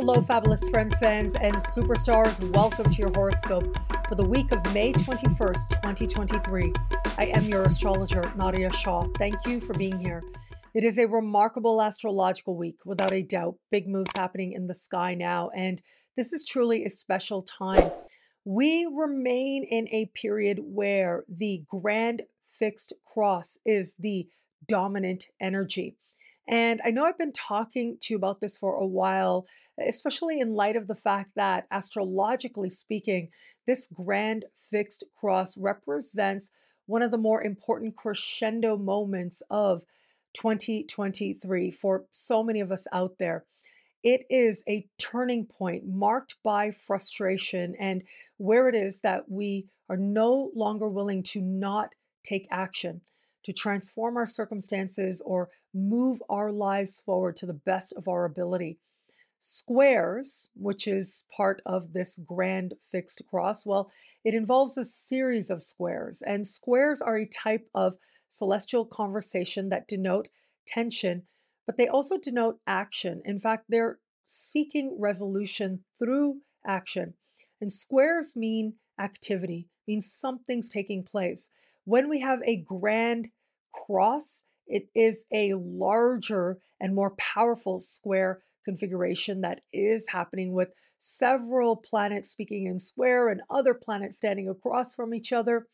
Hello, fabulous friends, fans, and superstars. Welcome to your horoscope for the week of May 21st, 2023. I am your astrologer, Nadiya Shah. Thank you for being here. It is a remarkable astrological week, without a doubt. Big moves happening in the sky now, and this is truly a special time. We remain in a period where the grand fixed cross is the dominant energy. And I know I've been talking to you about this for a while, especially in light of the fact that, astrologically speaking, this grand fixed cross represents one of the more important crescendo moments of 2023 for so many of us out there. It is a turning point marked by frustration and where it is that we are no longer willing to not take action to transform our circumstances or move our lives forward to the best of our ability. Squares, which is part of this grand fixed cross, well, it involves a series of squares, and squares are a type of celestial conversation that denote tension, but they also denote action. In fact, they're seeking resolution through action. And squares mean activity, means something's taking place. When we have a grand cross, it is a larger and more powerful square configuration that is happening with several planets speaking in square and other planets standing across from each other.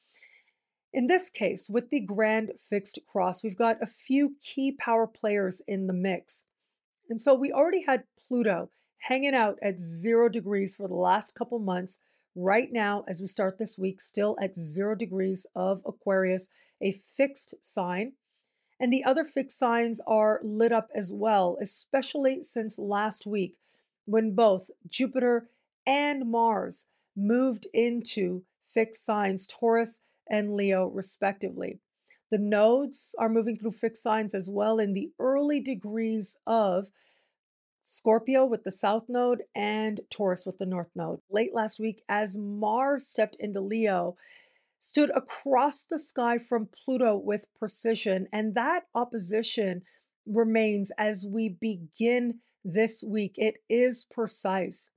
In this case, with the grand fixed cross, we've got a few key power players in the mix. And so we already had Pluto hanging out at zero degrees for the last couple months. Right now, as we start this week, still at zero degrees of Aquarius, a fixed sign. And the other fixed signs are lit up as well, especially since last week when both Jupiter and Mars moved into fixed signs, Taurus and Leo, respectively. The nodes are moving through fixed signs as well in the early degrees of Scorpio with the south node and Taurus with the north node. Late last week, as Mars stepped into Leo, stood across the sky from Pluto with precision, and that opposition remains as we begin this week. It is precise.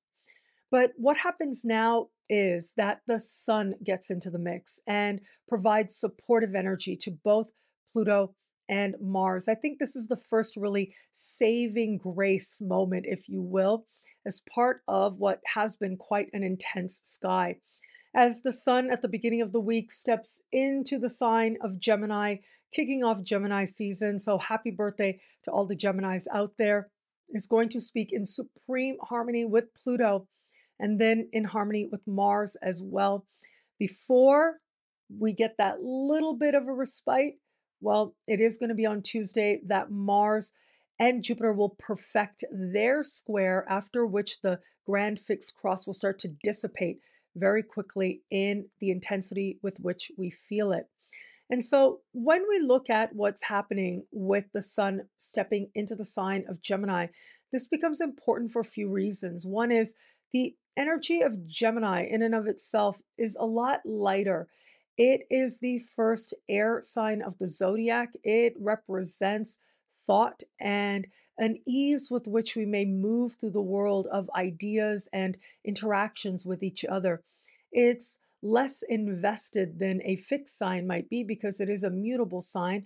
But what happens now is that the sun gets into the mix and provides supportive energy to both Pluto and Mars. I think this is the first really saving grace moment, if you will, as part of what has been quite an intense sky. As the sun at the beginning of the week steps into the sign of Gemini, kicking off Gemini season. So, happy birthday to all the Geminis out there. Is going to speak in supreme harmony with Pluto and then in harmony with Mars as well. Before we get that little bit of a respite, well, it is going to be on Tuesday that Mars and Jupiter will perfect their square, after which the grand fixed cross will start to dissipate very quickly in the intensity with which we feel it. And so when we look at what's happening with the sun stepping into the sign of Gemini, this becomes important for a few reasons. One is the energy of Gemini, in and of itself, is a lot lighter. It is the first air sign of the zodiac. It represents thought and an ease with which we may move through the world of ideas and interactions with each other. It's less invested than a fixed sign might be because it is a mutable sign.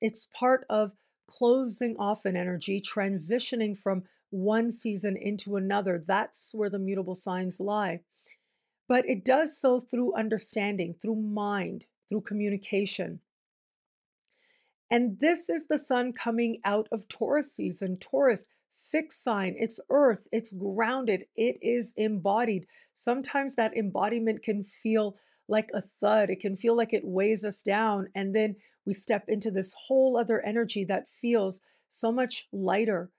It's part of closing off an energy, transitioning from one season into another. That's where the mutable signs lie. But it does so through understanding, through mind, through communication. And this is the sun coming out of Taurus season. Taurus, fixed sign, it's earth, it's grounded, it is embodied. Sometimes that embodiment can feel like a thud, it can feel like it weighs us down. And then we step into this whole other energy that feels so much lighter,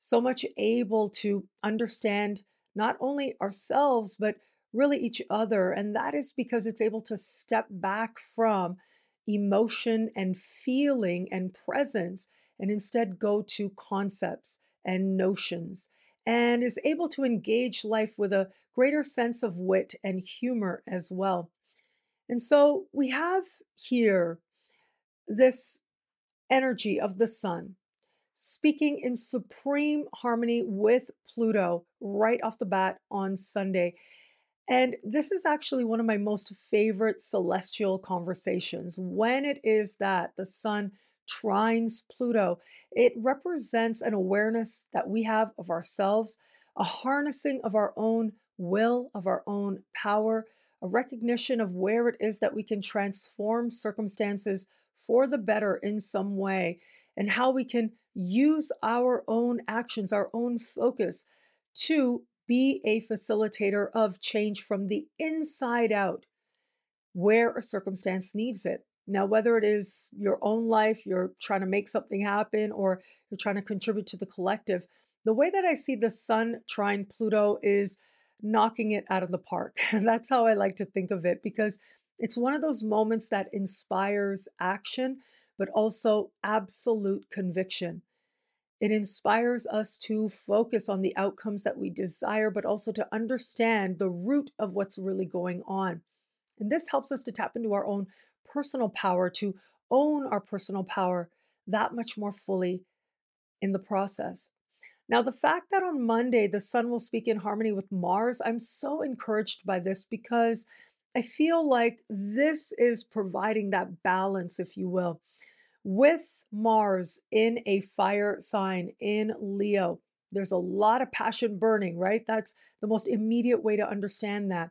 so much able to understand not only ourselves, but really each other. And that is because it's able to step back from emotion and feeling and presence and instead go to concepts and notions and is able to engage life with a greater sense of wit and humor as well. And so we have here this energy of the sun speaking in supreme harmony with Pluto right off the bat on Sunday. And this is actually one of my most favorite celestial conversations. When it is that the sun trines Pluto, it represents an awareness that we have of ourselves, a harnessing of our own will, of our own power, a recognition of where it is that we can transform circumstances for the better in some way, and how we can use our own actions, our own focus to be a facilitator of change from the inside out where a circumstance needs it. Now, whether it is your own life, you're trying to make something happen, or you're trying to contribute to the collective, the way that I see the sun trine Pluto is knocking it out of the park. That's how I like to think of it because it's one of those moments that inspires action, but also absolute conviction. It inspires us to focus on the outcomes that we desire, but also to understand the root of what's really going on. And this helps us to tap into our own personal power, to own our personal power that much more fully in the process. Now, the fact that on Monday the sun will speak in harmony with Mars, I'm so encouraged by this because I feel like this is providing that balance, if you will. With Mars in a fire sign in Leo, there's a lot of passion burning, right? That's the most immediate way to understand that.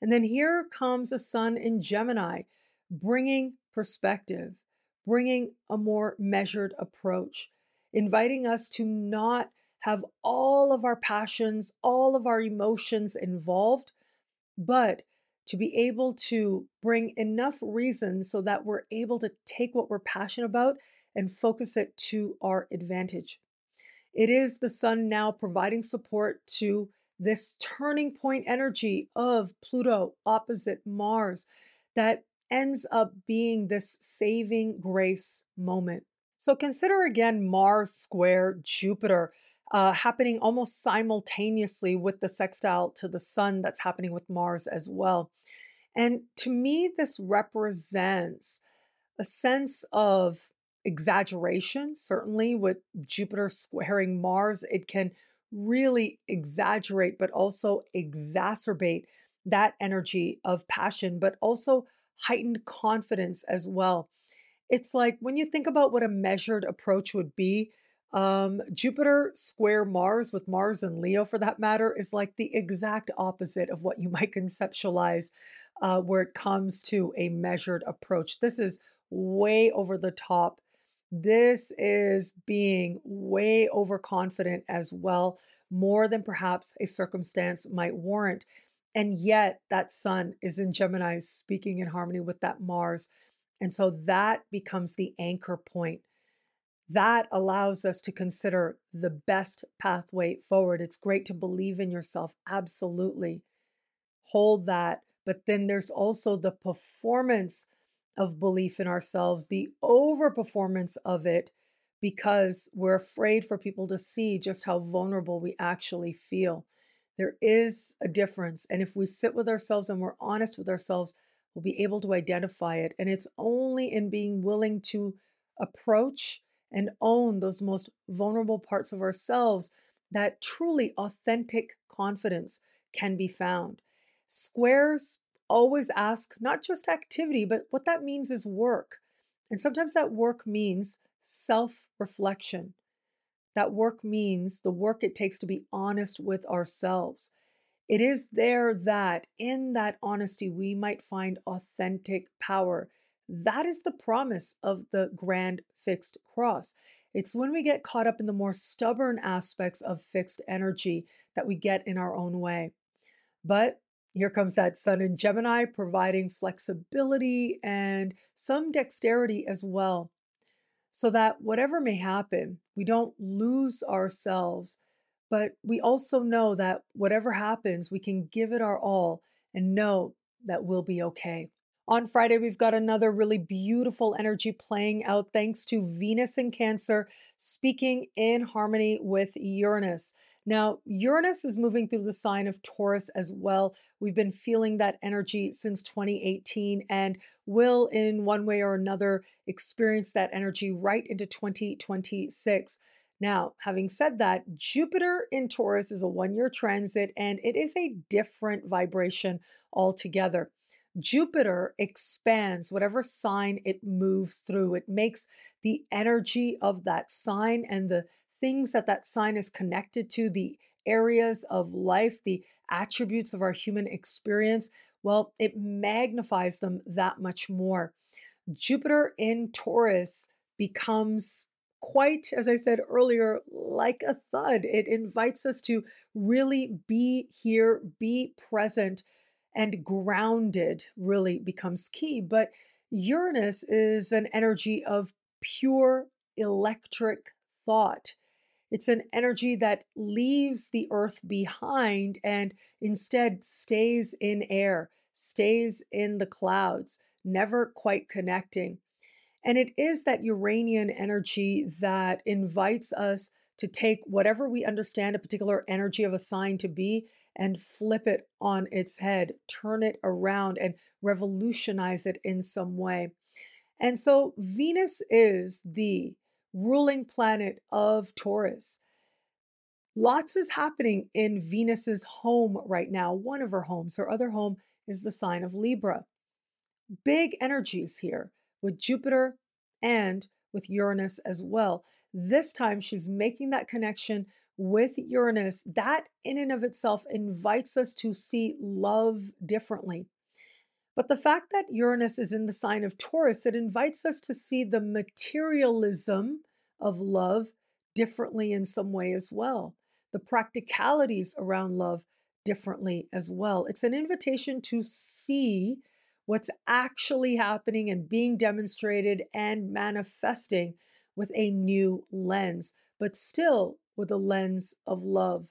And then here comes a sun in Gemini, bringing perspective, bringing a more measured approach, inviting us to not have all of our passions, all of our emotions involved, but to be able to bring enough reasons so that we're able to take what we're passionate about and focus it to our advantage. It is the sun now providing support to this turning point energy of Pluto opposite Mars that ends up being this saving grace moment. So consider again Mars square Jupiter uh, happening almost simultaneously with the sextile to the sun that's happening with Mars as well. And to me, this represents a sense of exaggeration. Certainly, with Jupiter squaring Mars, it can really exaggerate, but also exacerbate that energy of passion, but also heightened confidence as well. It's like when you think about what a measured approach would be, um, Jupiter square Mars, with Mars and Leo for that matter, is like the exact opposite of what you might conceptualize uh, where it comes to a measured approach. This is way over the top. This is being way overconfident as well, more than perhaps a circumstance might warrant. And yet, that sun is in Gemini, speaking in harmony with that Mars. And so that becomes the anchor point. That allows us to consider the best pathway forward. It's great to believe in yourself, absolutely. Hold that. But then there's also the performance of belief in ourselves, the overperformance of it, because we're afraid for people to see just how vulnerable we actually feel. There is a difference. And if we sit with ourselves and we're honest with ourselves, we'll be able to identify it. And it's only in being willing to approach and own those most vulnerable parts of ourselves that truly authentic confidence can be found. Squares always ask not just activity, but what that means is work. And sometimes that work means self reflection. That work means the work it takes to be honest with ourselves. It is there that in that honesty we might find authentic power. That is the promise of the grand fixed cross. It's when we get caught up in the more stubborn aspects of fixed energy that we get in our own way. But here comes that sun in Gemini, providing flexibility and some dexterity as well, so that whatever may happen, we don't lose ourselves, but we also know that whatever happens, we can give it our all and know that we'll be okay. On Friday, we've got another really beautiful energy playing out thanks to Venus in Cancer speaking in harmony with Uranus. Now, Uranus is moving through the sign of Taurus as well. We've been feeling that energy since 2018 and will, in one way or another, experience that energy right into 2026. Now, having said that, Jupiter in Taurus is a one year transit and it is a different vibration altogether. Jupiter expands whatever sign it moves through. It makes the energy of that sign and the things that that sign is connected to, the areas of life, the attributes of our human experience, well, it magnifies them that much more. Jupiter in Taurus becomes quite, as I said earlier, like a thud. It invites us to really be here, be present, and grounded really becomes key. But Uranus is an energy of pure electric thought. It's an energy that leaves the earth behind and instead stays in air, stays in the clouds, never quite connecting. And it is that Uranian energy that invites us to take whatever we understand a particular energy of a sign to be and flip it on its head, turn it around, and revolutionize it in some way. And so Venus is the ruling planet of Taurus. Lots is happening in Venus's home right now, one of her homes. Her other home is the sign of Libra. Big energies here with Jupiter and with Uranus as well. This time she's making that connection with Uranus. That in and of itself invites us to see love differently. But the fact that Uranus is in the sign of Taurus, it invites us to see the materialism of love differently in some way as well, the practicalities around love differently as well. It's an invitation to see what's actually happening and being demonstrated and manifesting with a new lens, but still with a lens of love.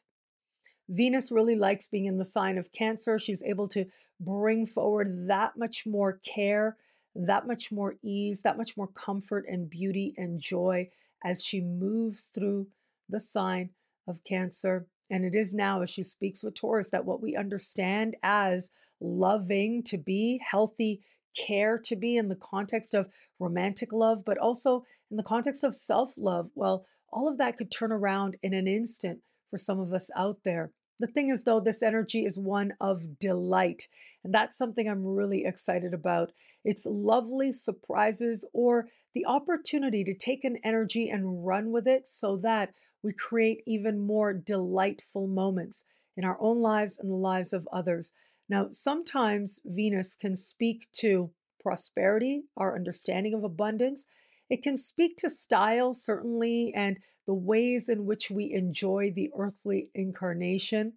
Venus really likes being in the sign of Cancer. She's able to bring forward that much more care, that much more ease, that much more comfort and beauty and joy as she moves through the sign of Cancer. And it is now, as she speaks with Taurus, that what we understand as loving to be, healthy care to be in the context of romantic love, but also in the context of self love, well, all of that could turn around in an instant for some of us out there. The thing is, though, this energy is one of delight. And that's something I'm really excited about. It's lovely surprises or the opportunity to take an energy and run with it so that we create even more delightful moments in our own lives and the lives of others. Now, sometimes Venus can speak to prosperity, our understanding of abundance. It can speak to style, certainly, and the ways in which we enjoy the earthly incarnation,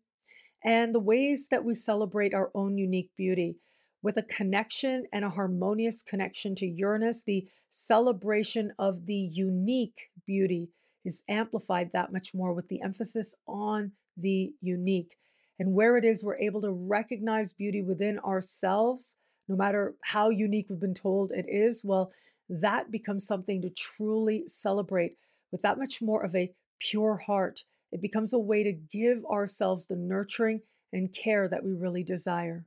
and the ways that we celebrate our own unique beauty. With a connection and a harmonious connection to Uranus, the celebration of the unique beauty is amplified that much more with the emphasis on the unique and where it is we're able to recognize beauty within ourselves, no matter how unique we've been told it is, well, that becomes something to truly celebrate with that much more of a pure heart. It becomes a way to give ourselves the nurturing and care that we really desire.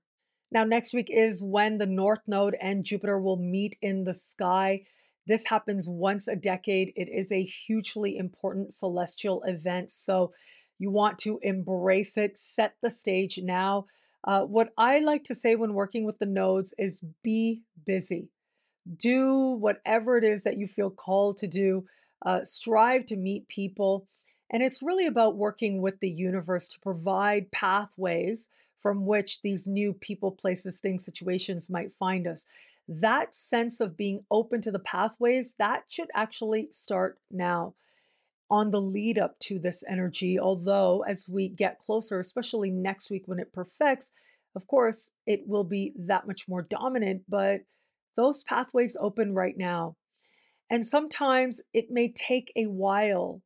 Now, next week is when the North Node and Jupiter will meet in the sky. This happens once a decade. It is a hugely important celestial event. So, you want to embrace it, set the stage now. Uh, what I like to say when working with the nodes is be busy. Do whatever it is that you feel called to do. Uh, strive to meet people. And it's really about working with the universe to provide pathways from which these new people, places, things, situations might find us. That sense of being open to the pathways, that should actually start now on the lead up to this energy. Although, as we get closer, especially next week when it perfects, of course, it will be that much more dominant, but those pathways open right now. And sometimes it may take a while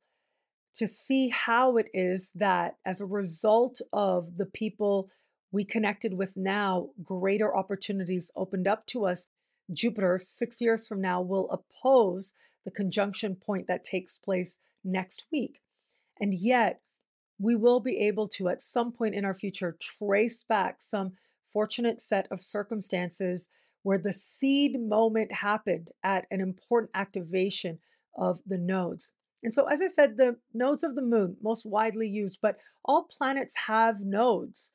to see how it is that, as a result of the people we connected with now, greater opportunities opened up to us. Jupiter, six years from now, will oppose the conjunction point that takes place next week. And yet, we will be able to, at some point in our future, trace back some fortunate set of circumstances where the seed moment happened at an important activation of the nodes. And so, as I said, the nodes of the moon, most widely used, but all planets have nodes.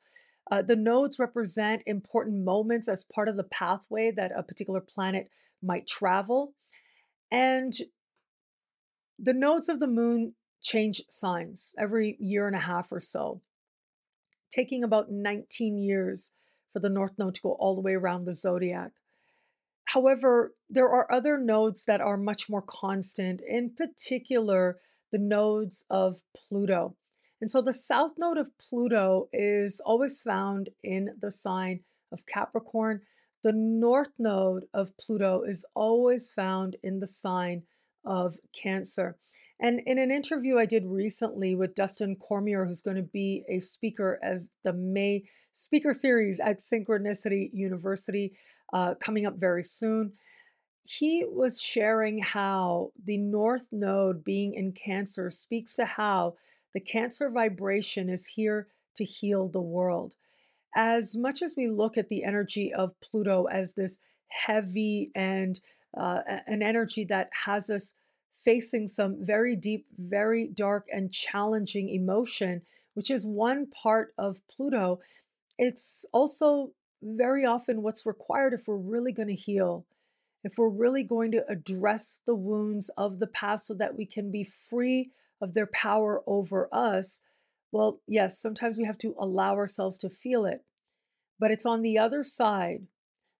Uh, the nodes represent important moments as part of the pathway that a particular planet might travel. And the nodes of the moon change signs every year and a half or so, taking about 19 years for the North Node to go all the way around the zodiac. However, there are other nodes that are much more constant, in particular, the nodes of Pluto. And so the south node of Pluto is always found in the sign of Capricorn. The north node of Pluto is always found in the sign of Cancer. And in an interview I did recently with Dustin Cormier, who's going to be a speaker as the May speaker series at Synchronicity University uh, coming up very soon, he was sharing how the North Node being in Cancer speaks to how the Cancer vibration is here to heal the world. As much as we look at the energy of Pluto as this heavy and uh, an energy that has us facing some very deep, very dark, and challenging emotion, which is one part of Pluto, it's also very often what's required if we're really going to heal, if we're really going to address the wounds of the past so that we can be free of their power over us. Well, yes, sometimes we have to allow ourselves to feel it. But it's on the other side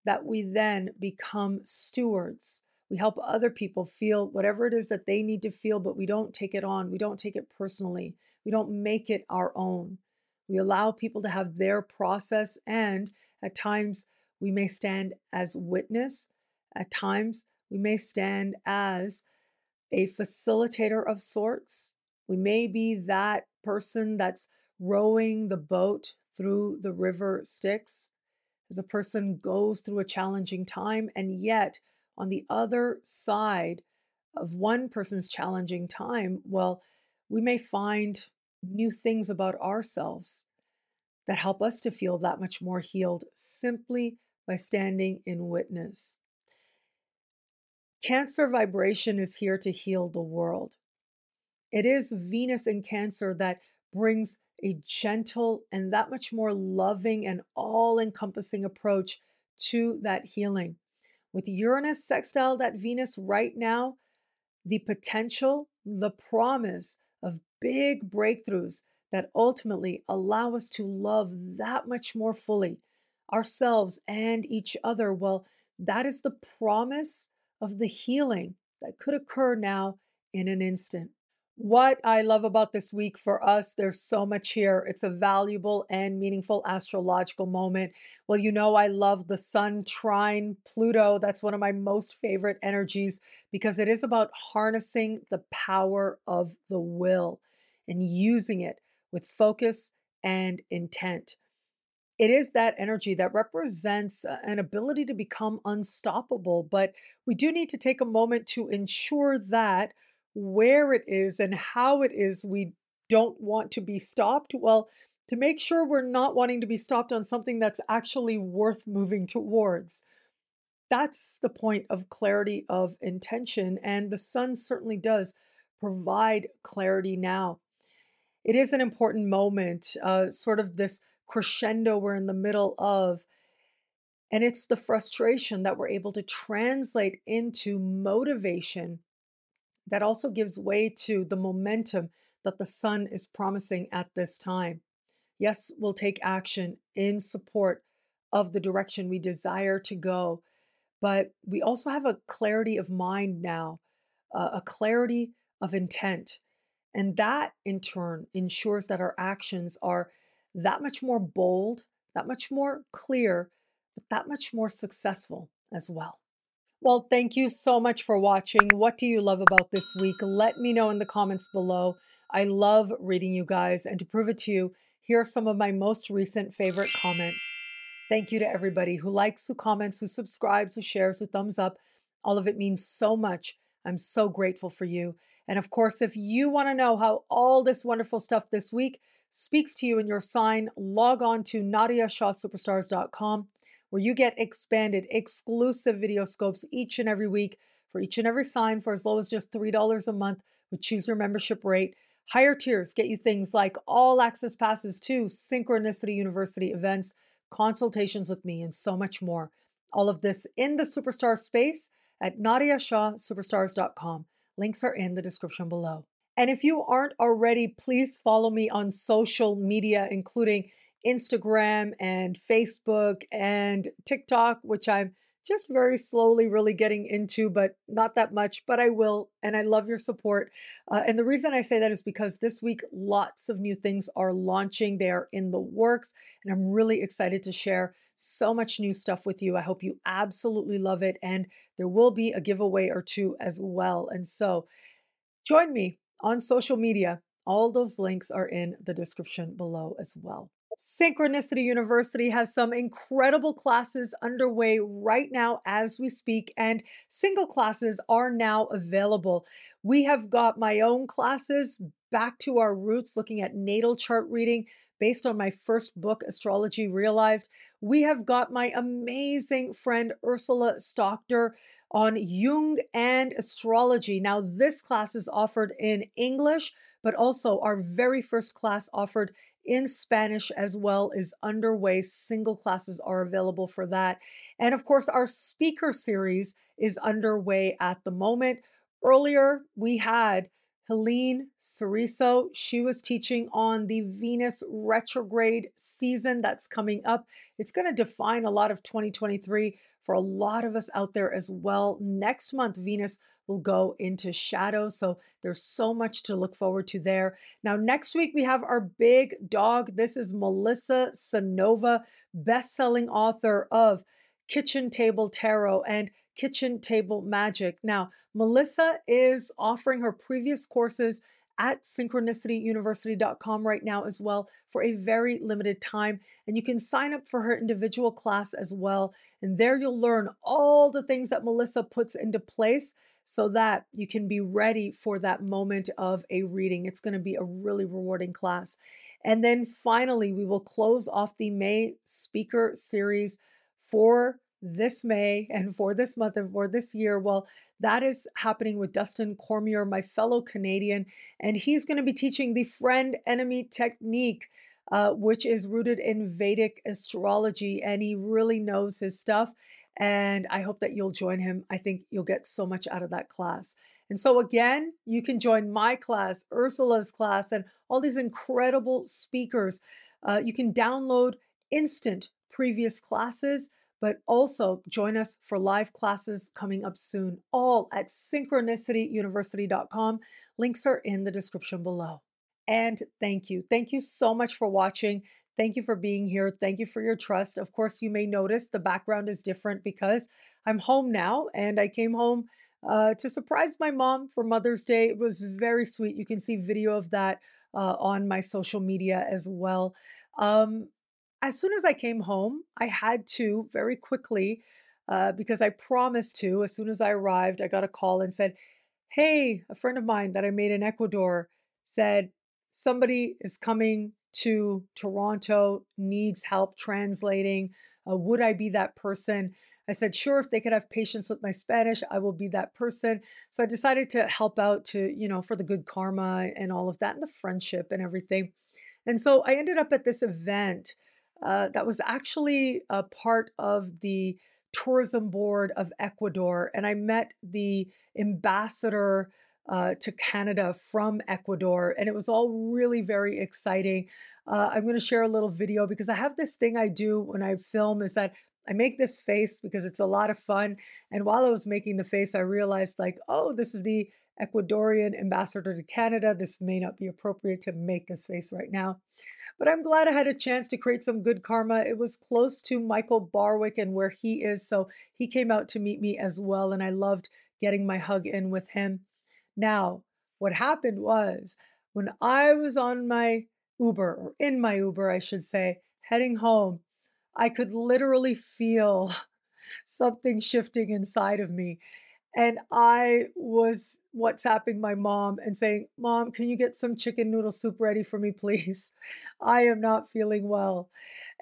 that we then become stewards. We help other people feel whatever it is that they need to feel, but we don't take it on. We don't take it personally. We don't make it our own. We allow people to have their process, and at times we may stand as witness. At times we may stand as a facilitator of sorts. We may be that person that's rowing the boat through the river Styx as a person goes through a challenging time. And yet, on the other side of one person's challenging time, well, we may find new things about ourselves that help us to feel that much more healed simply by standing in witness. Cancer vibration is here to heal the world. It is Venus in Cancer that brings a gentle and that much more loving and all encompassing approach to that healing. With Uranus sextile that Venus right now, the potential, the promise of big breakthroughs that ultimately allow us to love that much more fully ourselves and each other. Well, that is the promise of the healing that could occur now in an instant. What I love about this week for us, there's so much here. It's a valuable and meaningful astrological moment. Well, you know, I love the Sun trine Pluto. That's one of my most favorite energies because it is about harnessing the power of the will and using it with focus and intent. It is that energy that represents uh, an ability to become unstoppable, but we do need to take a moment to ensure that where it is and how it is we don't want to be stopped. Well, to make sure we're not wanting to be stopped on something that's actually worth moving towards. That's the point of clarity of intention. And the sun certainly does provide clarity now. It is an important moment, uh, sort of this crescendo we're in the middle of. And it's the frustration that we're able to translate into motivation that also gives way to the momentum that the sun is promising at this time. Yes, we'll take action in support of the direction we desire to go, but we also have a clarity of mind now, uh, a clarity of intent. And that in turn ensures that our actions are that much more bold, that much more clear, but that much more successful as well. Well, thank you so much for watching. What do you love about this week? Let me know in the comments below. I love reading you guys, and to prove it to you, here are some of my most recent favorite comments. Thank you to everybody who likes, who comments, who subscribes, who shares, who thumbs up. All of it means so much. I'm so grateful for you. And of course, if you want to know how all this wonderful stuff this week speaks to you in your sign, log on to nadiyashahsuperstars.com where you get expanded, exclusive video scopes each and every week for each and every sign for as low as just $3 a month with Choose Your Membership Rate. Higher tiers get you things like all access passes to Synchronicity University events, consultations with me, and so much more. All of this in the superstar space at nadiyashahsuperstars.com. Links are in the description below. And if you aren't already, please follow me on social media, including Instagram and Facebook and TikTok, which I'm just very slowly really getting into, but not that much, but I will. And I love your support. Uh, and the reason I say that is because this week, lots of new things are launching. They are in the works. And I'm really excited to share so much new stuff with you. I hope you absolutely love it. And there will be a giveaway or two as well. And so join me on social media. All those links are in the description below as well. Synchronicity University has some incredible classes underway right now as we speak, and single classes are now available. We have got my own classes back to our roots, looking at natal chart reading based on my first book, Astrology Realized. We have got my amazing friend Ursula Stockter on Jung and astrology. Now, this class is offered in English, but also our very first class offered in Spanish as well is underway. Single classes are available for that. And of course, our speaker series is underway at the moment. Earlier, we had Helene Ceriso. She was teaching on the Venus retrograde season that's coming up. It's going to define a lot of 2023 for a lot of us out there as well. Next month, Venus will go into shadow. So there's so much to look forward to there. Now, next week, we have our big dog. This is Melissa Cynova, best-selling author of Kitchen Table Tarot and Kitchen Table Magic. Now, Melissa is offering her previous courses at synchronicityuniversity.com right now as well for a very limited time. And you can sign up for her individual class as well. And there you'll learn all the things that Melissa puts into place so that you can be ready for that moment of a reading. It's going to be a really rewarding class. And then finally, we will close off the May speaker series for this May and for this month and for this year. Well, that is happening with Dustin Cormier, my fellow Canadian, and he's going to be teaching the friend enemy technique. Uh, which is rooted in Vedic astrology, and he really knows his stuff. And I hope that you'll join him. I think you'll get so much out of that class. And so, again, you can join my class, Ursula's class, and all these incredible speakers. Uh, you can download instant previous classes, but also join us for live classes coming up soon, all at synchronicityuniversity.com. Links are in the description below. And thank you. Thank you so much for watching. Thank you for being here. Thank you for your trust. Of course, you may notice the background is different because I'm home now and I came home uh, to surprise my mom for Mother's Day. It was very sweet. You can see video of that uh, on my social media as well. Um, as soon as I came home, I had to very quickly, uh, because I promised to, as soon as I arrived, I got a call and said, Hey, a friend of mine that I made in Ecuador said, Somebody is coming to Toronto, needs help translating. Uh, would I be that person? I said, sure, if they could have patience with my Spanish, I will be that person. So I decided to help out to, you know, for the good karma and all of that and the friendship and everything. And so I ended up at this event uh, that was actually a part of the tourism board of Ecuador. And I met the ambassador uh, to Canada from Ecuador. And it was all really very exciting. Uh, I'm going to share a little video because I have this thing I do when I film is that I make this face because it's a lot of fun. And while I was making the face, I realized, like, oh, this is the Ecuadorian ambassador to Canada. This may not be appropriate to make this face right now. But I'm glad I had a chance to create some good karma. It was close to Michael Barwick and where he is. So he came out to meet me as well. And I loved getting my hug in with him. Now, what happened was when I was on my Uber, or in my Uber, I should say, heading home, I could literally feel something shifting inside of me. And I was WhatsApping my mom and saying, Mom, can you get some chicken noodle soup ready for me, please? I am not feeling well.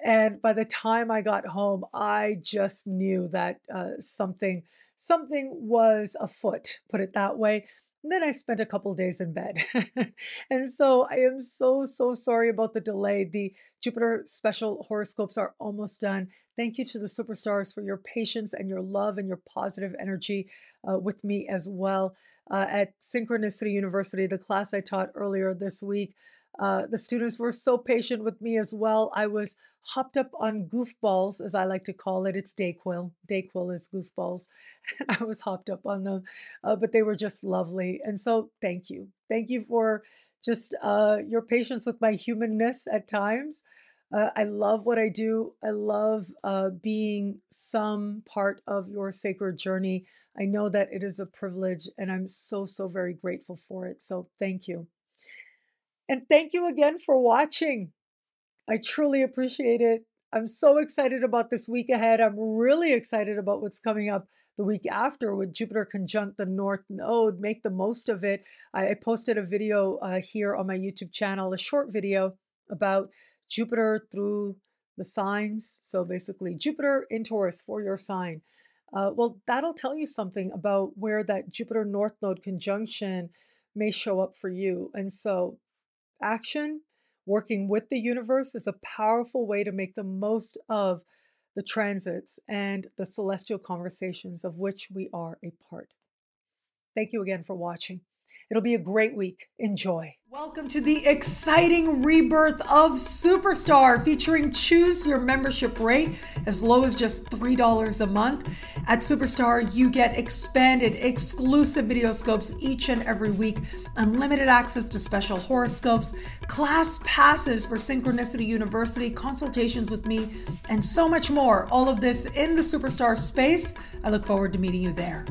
And by the time I got home, I just knew that uh, something something was afoot, put it that way. And then I spent a couple days in bed. and so I am so, so sorry about the delay. The Jupiter special horoscopes are almost done. Thank you to the superstars for your patience and your love and your positive energy uh, with me as well. Uh, at Synchronicity University, the class I taught earlier this week, uh, the students were so patient with me as well. I was hopped up on goofballs, as I like to call it. It's Dayquil. Dayquil is goofballs. I was hopped up on them, uh, but they were just lovely. And so, thank you. Thank you for just uh, your patience with my humanness at times. Uh, I love what I do. I love uh, being some part of your sacred journey. I know that it is a privilege, and I'm so, so very grateful for it. So, thank you. And thank you again for watching. I truly appreciate it. I'm so excited about this week ahead. I'm really excited about what's coming up the week after with Jupiter conjunct the North Node. Make the most of it. I, posted a video uh, here on my YouTube channel, a short video about Jupiter through the signs. So basically, Jupiter in Taurus for your sign. Uh, well, that'll tell you something about where that Jupiter North Node conjunction may show up for you. And so action, working with the universe is a powerful way to make the most of the transits and the celestial conversations of which we are a part. Thank you again for watching. It'll be a great week. Enjoy. Welcome to the exciting rebirth of Superstar featuring choose your membership rate as low as just $3 a month. At Superstar, you get expanded exclusive video scopes each and every week, unlimited access to special horoscopes, class passes for Synchronicity University, consultations with me, and so much more. All of this in the Superstar space. I look forward to meeting you there.